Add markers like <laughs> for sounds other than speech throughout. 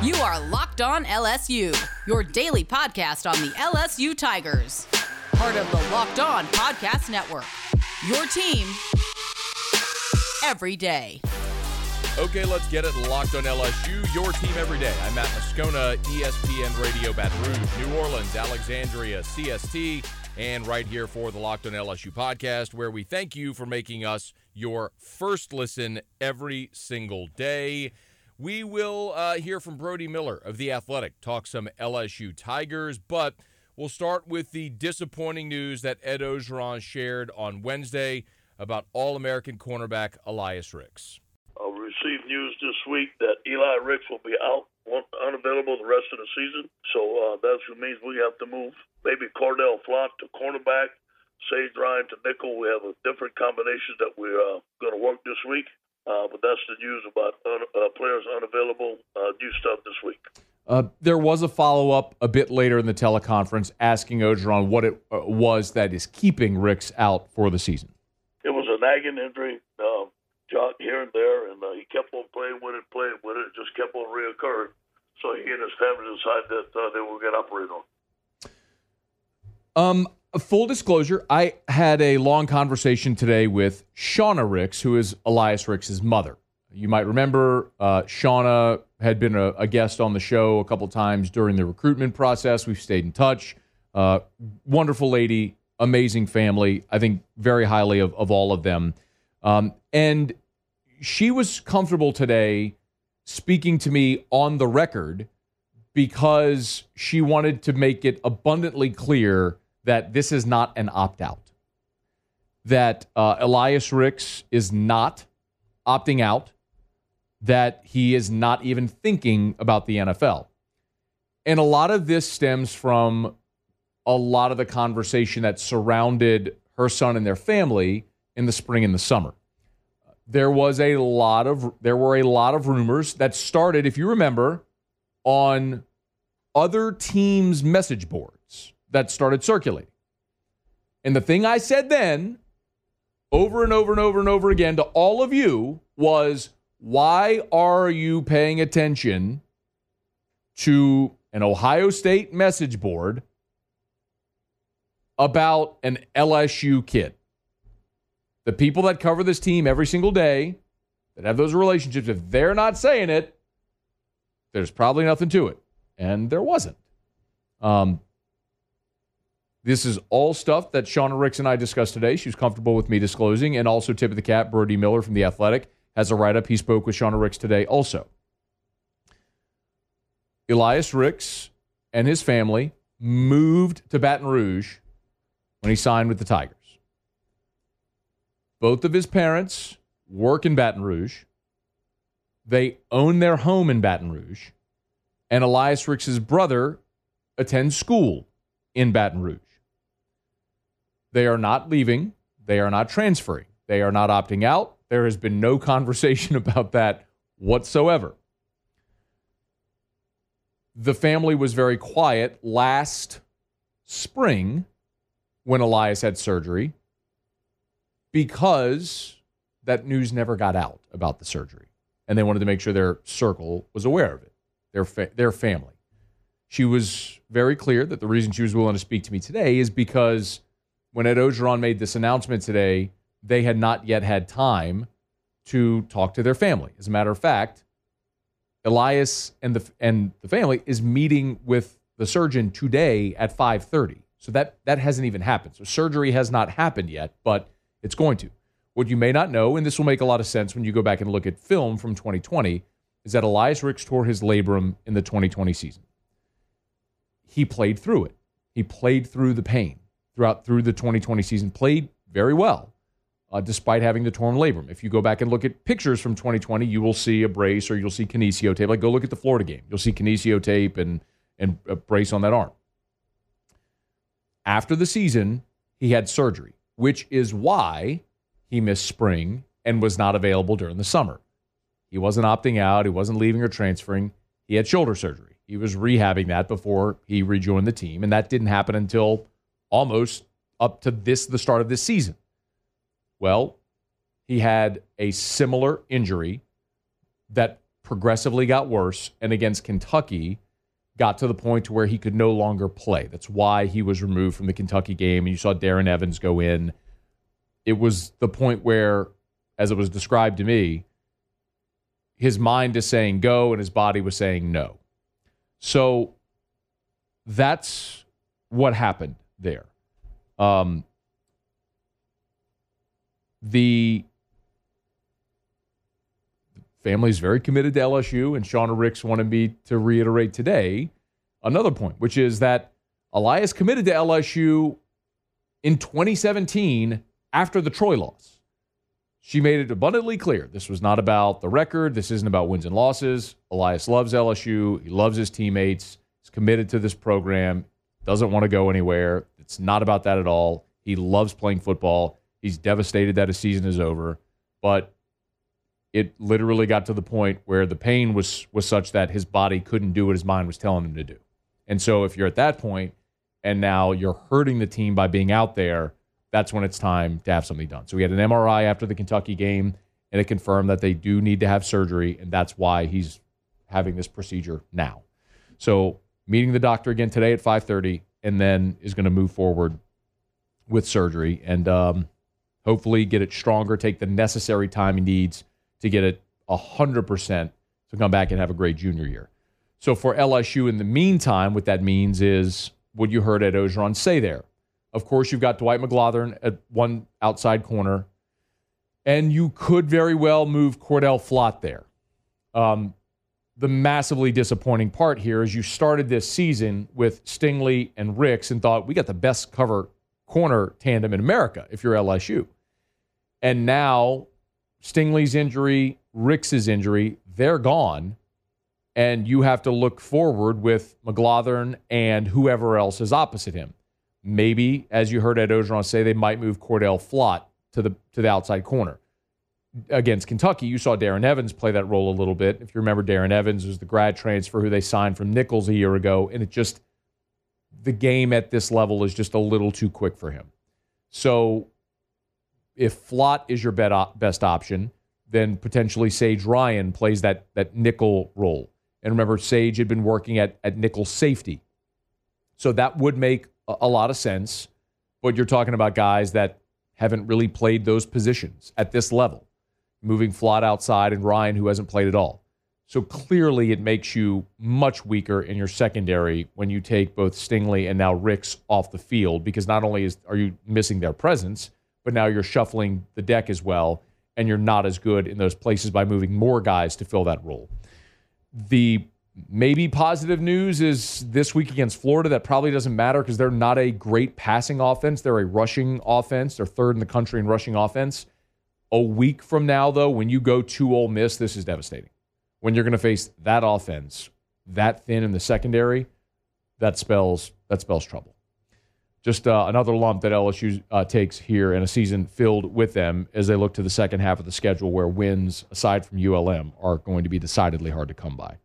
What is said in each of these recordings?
You are Locked On LSU, your daily podcast on the LSU Tigers. Part of the Locked On Podcast Network. Your team every day. Okay, let's get it. Locked on LSU, your team every day. I'm Matt Moscona, ESPN Radio Baton Rouge, New Orleans, Alexandria, CST, and right here for the Locked on LSU podcast, where we thank you for making us your first listen every single day. We will uh, hear from Brody Miller of The Athletic, talk some LSU Tigers, but we'll start with the disappointing news that Ed Orgeron shared on Wednesday about All American cornerback Elias Ricks. I received news this week that Eli Ricks will be out, unavailable the rest of the season. So uh, that means we have to move maybe Cordell Flott to cornerback, Sage Ryan to nickel. We have a different combination that we're uh, going to work this week. Uh, but that's the news about un- uh, players unavailable. Uh, new stuff this week. Uh, there was a follow up a bit later in the teleconference asking Orgeron what it was that is keeping Ricks out for the season. It was a nagging injury, uh, jog here and there, and uh, he kept on playing with it, playing with it. It just kept on reoccurring. So he and his family decided that uh, they were going to operate on. Um, full disclosure, I had a long conversation today with Shauna Ricks, who is Elias Ricks' mother. You might remember uh, Shauna had been a, a, guest on the show a couple times during the recruitment process. We've stayed in touch. Uh, wonderful lady, amazing family. I think very highly of, of all of them. Um, and she was comfortable today speaking to me on the record because she wanted to make it abundantly clear that this is not an opt out. That uh, Elias Ricks is not opting out, that he is not even thinking about the NFL. And a lot of this stems from a lot of the conversation that surrounded her son and their family in the spring and the summer. There was a lot of there were a lot of rumors that started, if you remember, on other teams' message boards that started circulating. And the thing I said then, over and over and over and over again to all of you, was why are you paying attention to an Ohio State message board about an LSU kid? The people that cover this team every single day, that have those relationships, if they're not saying it, there's probably nothing to it. And there wasn't. Um, this is all stuff that Shauna Ricks and I discussed today. She was comfortable with me disclosing. And also, tip of the cap, Brody Miller from The Athletic has a write up. He spoke with Shauna Ricks today also. Elias Ricks and his family moved to Baton Rouge when he signed with the Tigers. Both of his parents work in Baton Rouge. They own their home in Baton Rouge. And Elias Ricks' brother attends school in Baton Rouge. They are not leaving. They are not transferring. They are not opting out. There has been no conversation <laughs> about that whatsoever. The family was very quiet last spring when Elias had surgery because that news never got out about the surgery. And they wanted to make sure their circle was aware of it, their, fa- their family. She was very clear that the reason she was willing to speak to me today is because when Ed Orgeron made this announcement today, they had not yet had time to talk to their family. As a matter of fact, Elias and the and the family is meeting with the surgeon today at 5:30. So that that hasn't even happened. So surgery has not happened yet, but it's going to. What you may not know, and this will make a lot of sense when you go back and look at film from 2020, is that Elias Ricks tore his labrum in the 2020 season. He played through it. He played through the pain throughout through the 2020 season, played very well, uh, despite having the torn labrum. If you go back and look at pictures from 2020, you will see a brace or you'll see kinesio tape. Like go look at the Florida game, you'll see kinesio tape and and a brace on that arm. After the season, he had surgery, which is why he missed spring and was not available during the summer. He wasn't opting out, he wasn't leaving or transferring. He had shoulder surgery. He was rehabbing that before he rejoined the team, and that didn't happen until almost up to this the start of this season. Well, he had a similar injury that progressively got worse, and against Kentucky, got to the point to where he could no longer play. That's why he was removed from the Kentucky game. And you saw Darren Evans go in. It was the point where, as it was described to me, his mind is saying go and his body was saying no. So that's what happened there. Um, the family is very committed to LSU, and Shauna Ricks wanted me to reiterate today another point, which is that Elias committed to LSU in 2017 after the Troy loss. She made it abundantly clear this was not about the record. This isn't about wins and losses. Elias loves LSU. He loves his teammates. He's committed to this program. Doesn't want to go anywhere. It's not about that at all. He loves playing football. He's devastated that his season is over. But it literally got to the point where the pain was was such that his body couldn't do what his mind was telling him to do. And so if you're at that point and now you're hurting the team by being out there, that's when it's time to have something done. So we had an MRI after the Kentucky game and it confirmed that they do need to have surgery and that's why he's having this procedure now. So meeting the doctor again today at 5:30 and then is going to move forward with surgery and um, hopefully get it stronger, take the necessary time he needs to get it 100% to come back and have a great junior year. So for LSU in the meantime, what that means is what you heard Ed Orgeron say there. Of course, you've got Dwight McGlothern at one outside corner, and you could very well move Cordell Flott there. Um, the massively disappointing part here is you started this season with Stingley and Ricks and thought we got the best cover corner tandem in America if you're LSU. And now Stingley's injury, Ricks's injury, they're gone. And you have to look forward with McGlothern and whoever else is opposite him. Maybe, as you heard Ed Orgeron say, they might move Cordell Flott to the to the outside corner. Against Kentucky, you saw Darren Evans play that role a little bit. If you remember, Darren Evans was the grad transfer who they signed from Nicholls a year ago, and it just the game at this level is just a little too quick for him. So if Flott is your best option, then potentially Sage Ryan plays that that nickel role. And remember, Sage had been working at at nickel safety, so that would make a, a lot of sense. But you're talking about guys that haven't really played those positions at this level, moving Flott outside and Ryan who hasn't played at all. So clearly, it makes you much weaker in your secondary when you take both Stingley and now Ricks off the field because not only is are you missing their presence but now you're shuffling the deck as well, and you're not as good in those places by moving more guys to fill that role. The maybe positive news is this week against Florida, that probably doesn't matter because they're not a great passing offense. They're a rushing offense. They're third in the country in rushing offense. A week from now, though, when you go to Ole Miss, this is devastating. When you're going to face that offense that thin in the secondary, that spells that spells trouble just uh, another lump that LSU uh, takes here in a season filled with them as they look to the second half of the schedule, where wins, aside from ULM, are going to be decidedly hard to come by.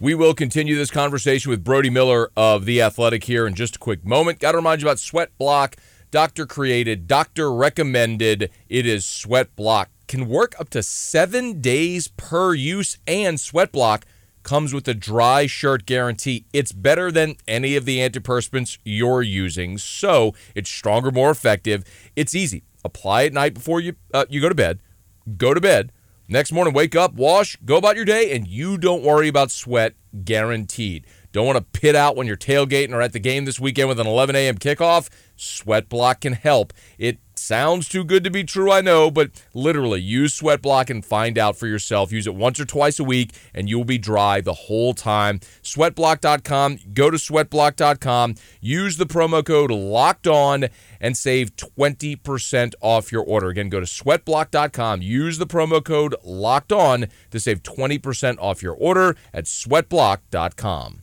We will continue this conversation with Brody Miller of The Athletic here in just a quick moment. Got to remind you about Sweat Block. Doctor created, doctor recommended. It is Sweat Block. Can work up to seven days per use, and Sweat Block comes with a dry shirt guarantee. It's better than any of the antiperspirants you're using, so it's stronger, more effective. It's easy. Apply at night before you uh, you go to bed. Go to bed. Next morning, wake up, wash, go about your day, and you don't worry about sweat. Guaranteed. Don't want to pit out when you're tailgating or at the game this weekend with an 11 a.m. kickoff? Sweat Block can help. It sounds too good to be true, I know, but literally use Sweat Block and find out for yourself. Use it once or twice a week and you'll be dry the whole time. Sweatblock.com. Go to sweatblock.com. Use the promo code LOCKED ON and save 20% off your order. Again, go to sweatblock.com. Use the promo code LOCKED ON to save 20% off your order at sweatblock.com.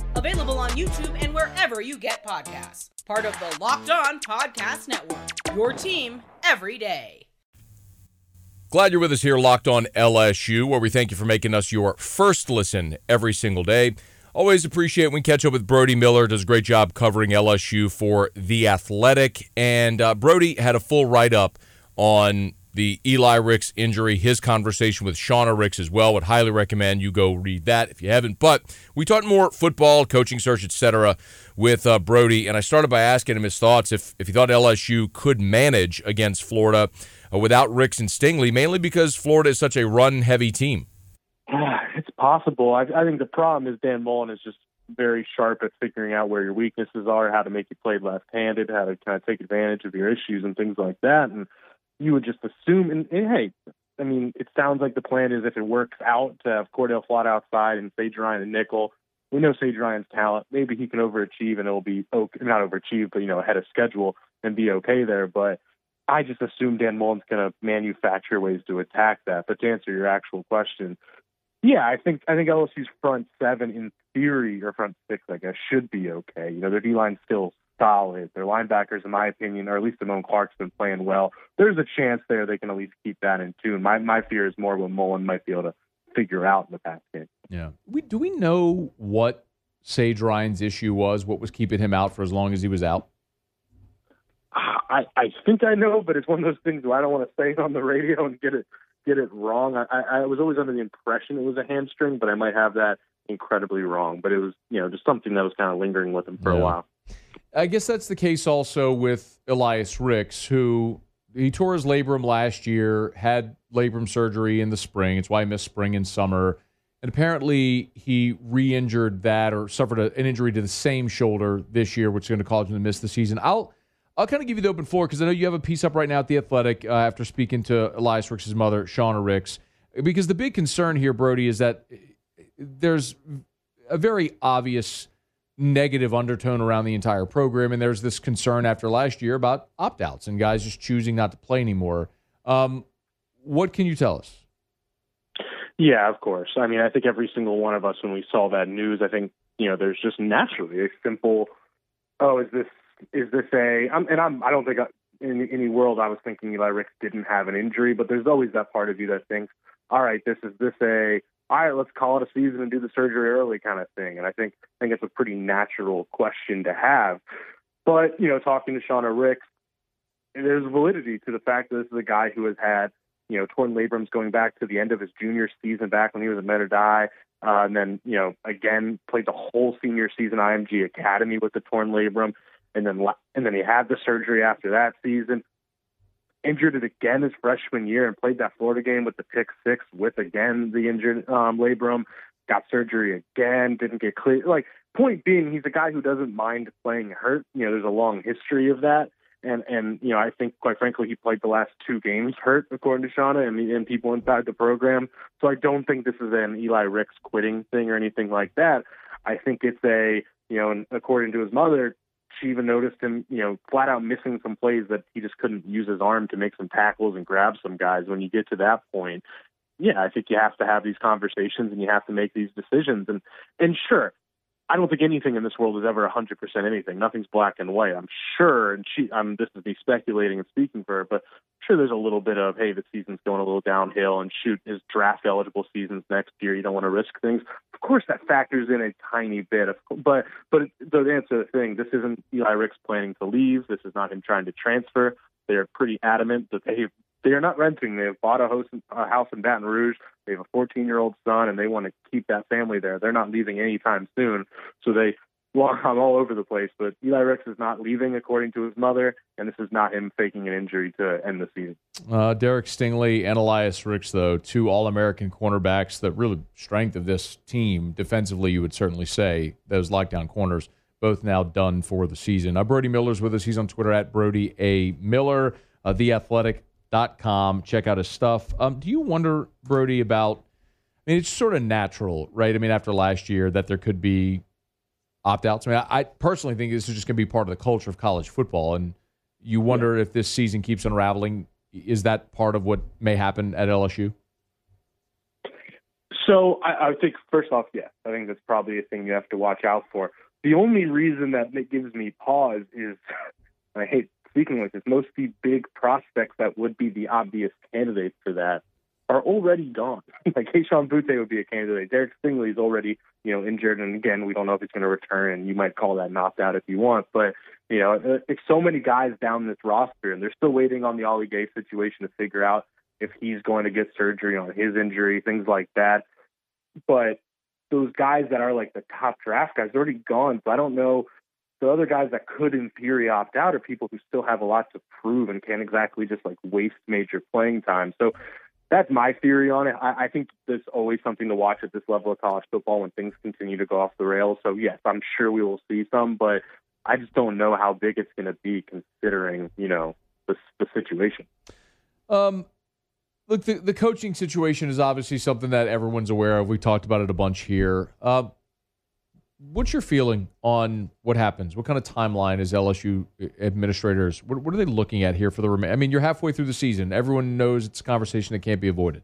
Available on YouTube and wherever you get podcasts. Part of the Locked On Podcast Network. Your team every day. Glad you're with us here, Locked On LSU, where we thank you for making us your first listen every single day. Always appreciate when we catch up with Brody Miller. Does a great job covering LSU for The Athletic. And uh, Brody had a full write up on the Eli Ricks injury, his conversation with Shauna Ricks as well. Would highly recommend you go read that if you haven't. But we talked more football, coaching search, etc. with uh, Brody, and I started by asking him his thoughts if if he thought LSU could manage against Florida uh, without Ricks and Stingley, mainly because Florida is such a run-heavy team. <sighs> It's possible. I, I think the problem is Dan Mullen is just very sharp at figuring out where your weaknesses are, how to make you play left-handed, how to kind of take advantage of your issues and things like that. And you would just assume, and, and hey, I mean, it sounds like the plan is if it works out to have Cordell Flott outside and Sage Ryan and nickel. We know Sage Ryan's talent. Maybe he can overachieve and it'll be okay, not overachieve, but you know, ahead of schedule and be okay there. But I just assume Dan Mullen's going to manufacture ways to attack that. But to answer your actual question, yeah, I think I think LSU's front seven in theory or front six, I guess, should be okay. You know, their D line's still solid. Their linebackers, in my opinion, or at least Damone Clark's been playing well. There's a chance there they can at least keep that in tune. My my fear is more what Mullen might be able to figure out in the past game. Yeah. We do we know what Sage Ryan's issue was? What was keeping him out for as long as he was out? I, I think I know, but it's one of those things where I don't want to say it on the radio and get it get it wrong. I, I was always under the impression it was a hamstring, but I might have that incredibly wrong. But it was, you know, just something that was kind of lingering with him for Yeah. a while. I guess that's the case also with Elias Ricks, who he tore his labrum last year, had labrum surgery in the spring. It's why he missed spring and summer. And apparently he re injured that or suffered a, an injury to the same shoulder this year, which is going to cause him to miss the season. I'll I'll kind of give you the open floor because I know you have a piece up right now at The Athletic uh, after speaking to Elias Ricks' mother, Shauna Ricks. Because the big concern here, Brody, is that there's a very obvious negative undertone around the entire program, and there's this concern after last year about opt outs and guys just choosing not to play anymore. Um, what can you tell us? Yeah, of course. I mean, I think every single one of us, when we saw that news, I think you know, there's just naturally a simple, oh, is this is this a? I'm, and I'm I don't think I, in any world I was thinking Eli Ricks didn't have an injury, but there's always that part of you that thinks, all right, this is this a all right, let's call it a season and do the surgery early kind of thing. And I think I think it's a pretty natural question to have. But you know, talking to Shauna Ricks, there's validity to the fact that this is a guy who has had you know torn labrums going back to the end of his junior season back when he was at Mater Dei. Uh, and then, you know, again, played the whole senior season IMG Academy with the torn labrum, and then and then he had the surgery after that season. Injured it again his freshman year and played that Florida game with the pick six with again the injured um, labrum. Got surgery again, didn't get clear. Like point being, he's a guy who doesn't mind playing hurt. You know, there's a long history of that. And and you know, I think quite frankly, he played the last two games hurt, according to Shauna and, and people inside the program. So I don't think this is an Eli Ricks quitting thing or anything like that. I think it's a you know, and according to his mother, she even noticed him, you know, flat out missing some plays that he just couldn't use his arm to make some tackles and grab some guys. When you get to that point, yeah, I think you have to have these conversations and you have to make these decisions. And and sure, I don't think anything in this world is ever 100% anything. Nothing's black and white. I'm sure, and she, I'm this is me speculating and speaking for her, but I'm sure there's a little bit of hey, the season's going a little downhill, and shoot, his draft eligible seasons next year. You don't want to risk things. Of course, that factors in a tiny bit. Of, but but answer to the thing, this isn't Eli Ricks planning to leave. This is not him trying to transfer. They're pretty adamant that they they are not renting. They have bought a, house, a house in Baton Rouge. They have a 14 year old son, and they want to keep that family there. They're not leaving anytime soon. So they, well, <laughs> I'm all over the place. But Eli Ricks is not leaving, according to his mother, and this is not him faking an injury to end the season. Uh, Derek Stingley and Elias Ricks, though, two All American cornerbacks, the really strength of this team defensively, you would certainly say, those lockdown corners, both now done for the season. Uh, Brody Miller's with us. He's on Twitter at Brody A. Miller, uh, theathletic.com. Check out his stuff. Um, do you wonder, Brody, about, I mean, it's sort of natural, right? I mean, after last year, that there could be opt outs. I mean, I, I personally think this is just going to be part of the culture of college football. And you wonder yeah. if this season keeps unraveling. Is that part of what may happen at LSU? So I, I think first off, yes, I think that's probably a thing you have to watch out for. The only reason that it gives me pause is, <laughs> I hate speaking like this, most of the big prospects that would be the obvious candidates for that are already gone. <laughs> like Kayshon Boutte would be a candidate. Derek Stingley is already, you know, injured, and again, we don't know if he's going to return. And you might call that knocked out if you want, but you know, uh, it's so many guys down this roster, and they're still waiting on the Ali Gaye situation to figure out if he's going to get surgery on his injury, things like that. But those guys that are like the top draft guys are already gone. So I don't know. The other guys that could, in theory, opt out are people who still have a lot to prove and can't exactly just like waste major playing time. So that's my theory on it. I, I think there's always something to watch at this level of college football when things continue to go off the rails. So yes, I'm sure we will see some, but I just don't know how big it's going to be considering you know the the situation. Um, look, the, the coaching situation is obviously something that everyone's aware of. We talked about it a bunch here. Uh, what's your feeling on what happens? What kind of timeline is LSU administrators? What, what are they looking at here for the remain? I mean, you're halfway through the season. Everyone knows it's a conversation that can't be avoided.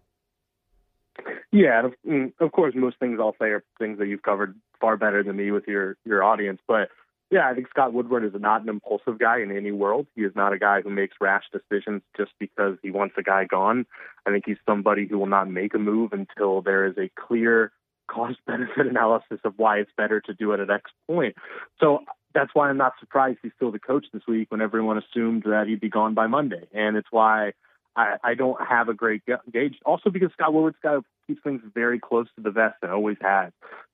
Yeah, of, mm, of course, most things I'll say are things that you've covered far better than me with your your audience. But yeah, I think Scott Woodward is not an impulsive guy in any world. He is not a guy who makes rash decisions just because he wants a guy gone. I think he's somebody who will not make a move until there is a clear cost benefit analysis of why it's better to do it at X point. So that's why I'm not surprised he's still the coach this week when everyone assumed that he'd be gone by Monday. And it's why I, I don't have a great gauge. Also because Scott Woodward's got to things very close to the vest and always has.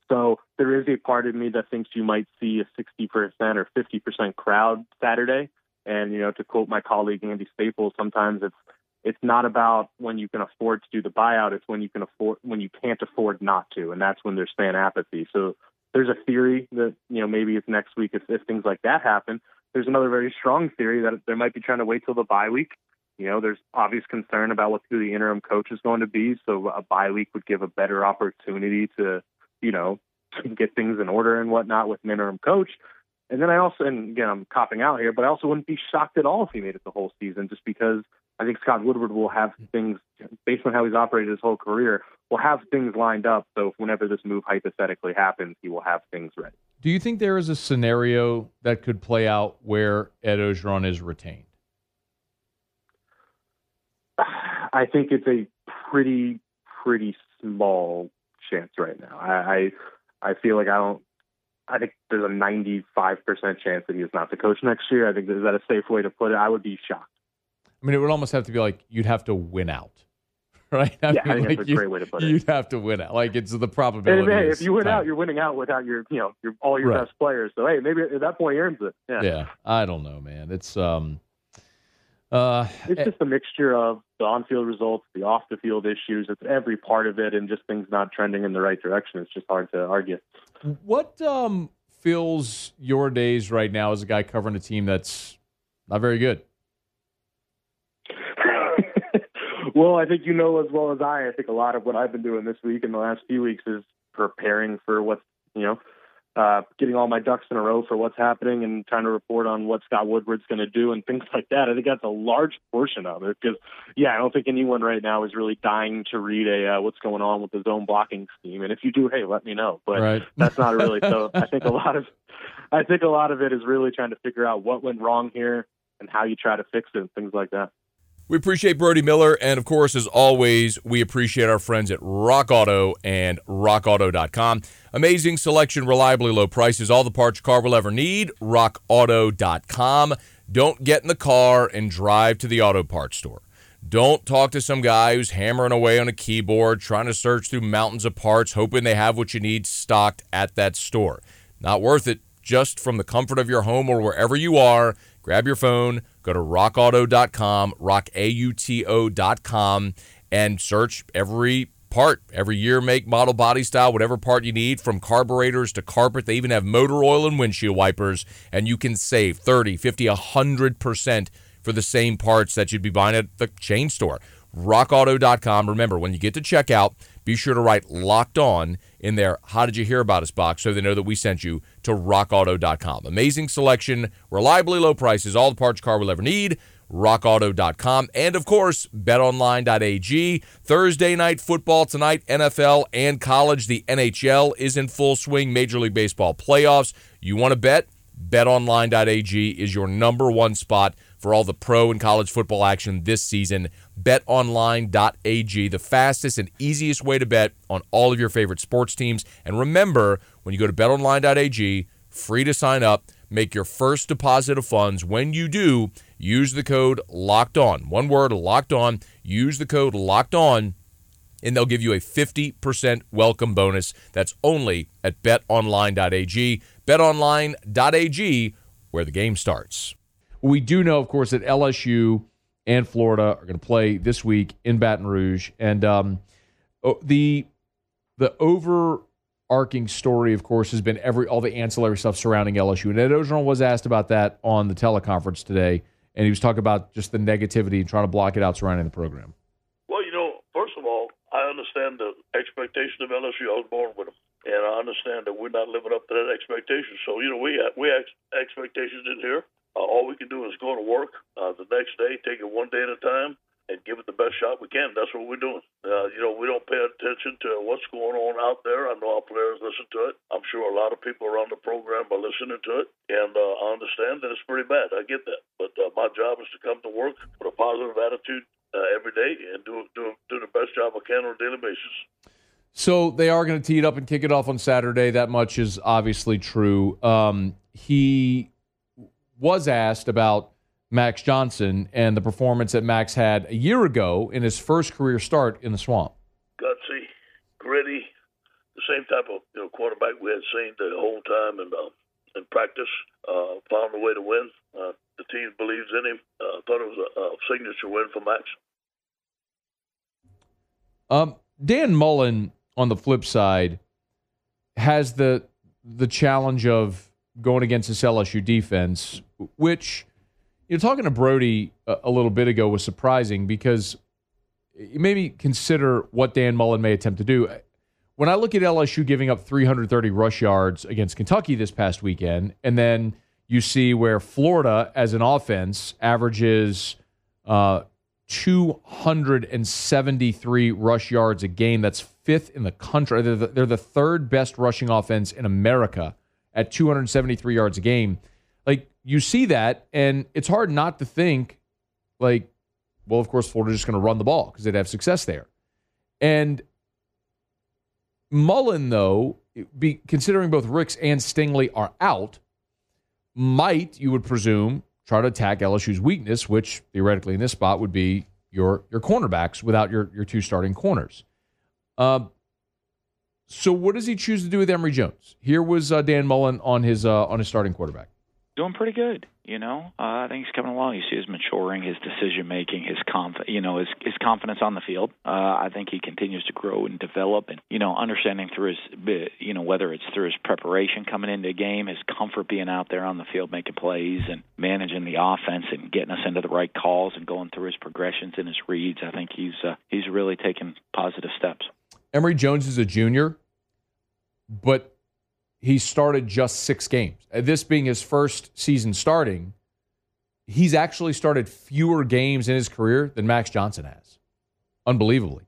So there is a part of me that thinks you might see a 60% or 50% crowd Saturday. And, you know, to quote my colleague Andy Staples, sometimes it's it's not about when you can afford to do the buyout. It's when you can afford when you can't afford not to, and that's when there's fan apathy. So there's a theory that you know maybe it's next week if, if things like that happen. There's another very strong theory that they might be trying to wait till the bye week. You know, there's obvious concern about what who the interim coach is going to be, so a bye week would give a better opportunity to, you know, <laughs> get things in order and whatnot with an interim coach. And then I also, and again, I'm copping out here, but I also wouldn't be shocked at all if he made it the whole season, just because I think Scott Woodward will have things based on how he's operated his whole career. Will have things lined up, so whenever this move hypothetically happens, he will have things ready. Do you think there is a scenario that could play out where Ed Orgeron is retained? <sighs> I think it's a pretty pretty small chance right now. I I, I feel like I don't. I think there's a 95% chance that he is not the coach next year. I think is that a safe way to put it? I would be shocked. I mean, it would almost have to be like you'd have to win out, <laughs> right? I yeah, mean, I think like that's you, a great way to put it. You'd have to win out. Like it's the probability. And, hey, if you win time. out, you're winning out without your, you know, your all your right. best players. So hey, maybe at that point he earns it. Yeah. Yeah. I don't know, man. It's um. Uh, it's just a mixture of the on-field results, the off-the-field issues. It's every part of it, and just things not trending in the right direction. It's just hard to argue. What um fills your days right now as a guy covering a team that's not very good? Well, I think you know as well as I. I think a lot of what I've been doing this week and the last few weeks is preparing for what's you know, uh, getting all my ducks in a row for what's happening and trying to report on what Scott Woodward's going to do and things like that. I think that's a large portion of it because, yeah, I don't think anyone right now is really dying to read a uh, what's going on with the zone blocking scheme. And if you do, hey, let me know. But right. that's not really <laughs> so. I think a lot of, I think a lot of it is really trying to figure out what went wrong here and how you try to fix it and things like that. We appreciate Brody Miller. And of course, as always, we appreciate our friends at Rock Auto and rockauto.com. Amazing selection, reliably low prices, all the parts your car will ever need. RockAuto.com. Don't get in the car and drive to the auto parts store. Don't talk to some guy who's hammering away on a keyboard, trying to search through mountains of parts, hoping they have what you need stocked at that store. Not worth it. Just from the comfort of your home or wherever you are, grab your phone Go to rockauto.com, rockauto.com, and search every part, every year, make, model, body style, whatever part you need, from carburetors to carpet. They even have motor oil and windshield wipers, and you can save 30, 50, 100% for the same parts that you'd be buying at the chain store. RockAuto.com. Remember, when you get to checkout, be sure to write locked on in their How Did You Hear About Us box so they know that we sent you to rockauto.com. Amazing selection, reliably low prices, all the parts car will ever need. RockAuto.com. And of course, betonline.ag. Thursday night football tonight, NFL and college. The NHL is in full swing, Major League Baseball playoffs. You want to bet? BetOnline.ag is your number one spot for all the pro and college football action this season. BetOnline.ag, the fastest and easiest way to bet on all of your favorite sports teams. And remember, when you go to BetOnline.ag, free to sign up, make your first deposit of funds. When you do, use the code LOCKED ON. One word, LOCKED ON. Use the code LOCKED ON and they'll give you a 50% welcome bonus. That's only at betonline.ag. Betonline.ag, where the game starts. We do know, of course, that LSU and Florida are going to play this week in Baton Rouge, and um, the the overarching story, of course, has been every all the ancillary stuff surrounding LSU. And Ed Orgeron was asked about that on the teleconference today, and he was talking about just the negativity and trying to block it out surrounding the program. Well, you know, first of all, I understand the expectation of LSU. I was born with them, and I understand that we're not living up to that expectation. So, you know, we we have expectations in here. Uh, all we can do is go to work uh, the next day, take it one day at a time, and give it the best shot we can. That's what we're doing. Uh, you know, we don't pay attention to what's going on out there. I know our players listen to it. I'm sure a lot of people around the program are listening to it, and uh, I understand that it's pretty bad. I get that, but uh, my job is to come to work with a positive attitude uh, every day and do do do the best job I can on a daily basis. So they are going to tee it up and kick it off on Saturday. That much is obviously true. Um, he was asked about Max Johnson and the performance that Max had a year ago in his first career start in the swamp. Gutsy, gritty, the same type of you know quarterback we had seen the whole time in uh, in practice. Uh, found a way to win. Uh, the team believes in him. Uh, thought it was a, a signature win for Max. Um, Dan Mullen, on the flip side, has the the challenge of going against this LSU defense, which you know, talking to Brody a, a little bit ago was surprising because you maybe consider what Dan Mullen may attempt to do. When I look at LSU giving up 330 rush yards against Kentucky this past weekend, and then you see where Florida, as an offense, averages uh, 273 rush yards a game. That's fifth in the country. They're the, they're the third best rushing offense in America at 273 yards a game. Like you see that, and it's hard not to think, like, well, of course, Florida's just going to run the ball because they'd have success there. And Mullen, though, be considering both Ricks and Stingley are out, might you would presume try to attack LSU's weakness, which theoretically in this spot would be your your cornerbacks without your your two starting corners. Uh, so what does he choose to do with Emory Jones? Here was uh, Dan Mullen on his uh, on his starting quarterback. Doing pretty good, you know. Uh, I think he's coming along. You see his maturing, his decision making, his conf- you know, his his confidence on the field. Uh, I think he continues to grow and develop, and you know, understanding through his, you know, whether it's through his preparation coming into a game, his comfort being out there on the field making plays and managing the offense and getting us into the right calls and going through his progressions and his reads. I think he's uh, he's really taken positive steps. Emory Jones is a junior, but he started just six games. Uh, this being his first season starting, he's actually started fewer games in his career than Max Johnson has. Unbelievably.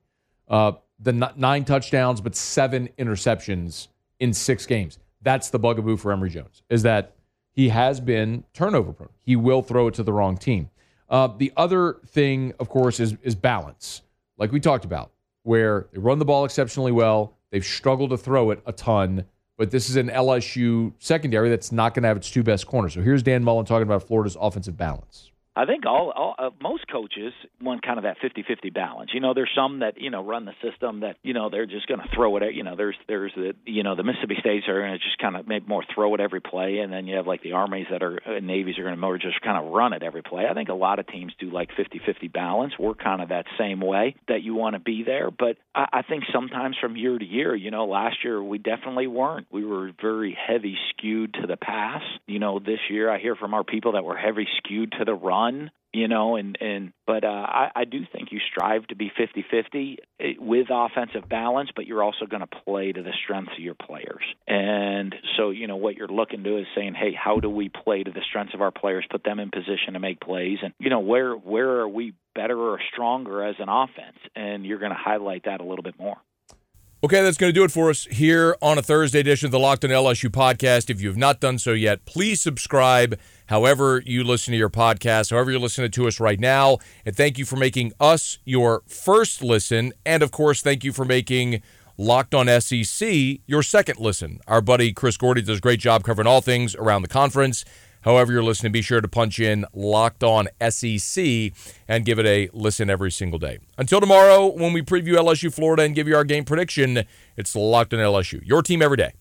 Uh, the n- nine touchdowns, but seven interceptions in six games. That's the bugaboo for Emory Jones, is that he has been turnover prone. He will throw it to the wrong team. Uh, the other thing, of course, is, is balance, like we talked about, where they run the ball exceptionally well. They've struggled to throw it a ton, but this is an LSU secondary that's not going to have its two best corners. So here's Dan Mullen talking about Florida's offensive balance. I think all, all uh, most coaches want kind of that 50-50 balance. You know, there's some that you know run the system that you know they're just going to throw it. At, you know, there's there's the you know the Mississippi States are going to just kind of make more throw it every play, and then you have like the armies that are uh, navies are going to more just kind of run it every play. I think a lot of teams do like 50-50 balance. We're kind of that same way that you want to be there, but I, I think sometimes from year to year, you know, last year we definitely weren't. We were very heavy skewed to the pass. You know, this year I hear from our people that we're heavy skewed to the run you know, and and but uh, I, I do think you strive to be 50-50 eh, with offensive balance, but you're also going to play to the strengths of your players. And so, you know, what you're looking to is saying, hey, how do we play to the strengths of our players, put them in position to make plays, and you know, where where are we better or stronger as an offense? And you're going to highlight that a little bit more. Okay, that's going to do it for us here on a Thursday edition of the Locked on LSU podcast. If you have not done so yet, please subscribe however you listen to your podcast, however you're listening to us right now. And thank you for making us your first listen. And of course, thank you for making Locked on SEC your second listen. Our buddy Chris Gordy does a great job covering all things around the conference. However, you're listening, be sure to punch in Locked On SEC and give it a listen every single day. Until tomorrow, when we preview LSU Florida and give you our game prediction, it's Locked On LSU, your team every day.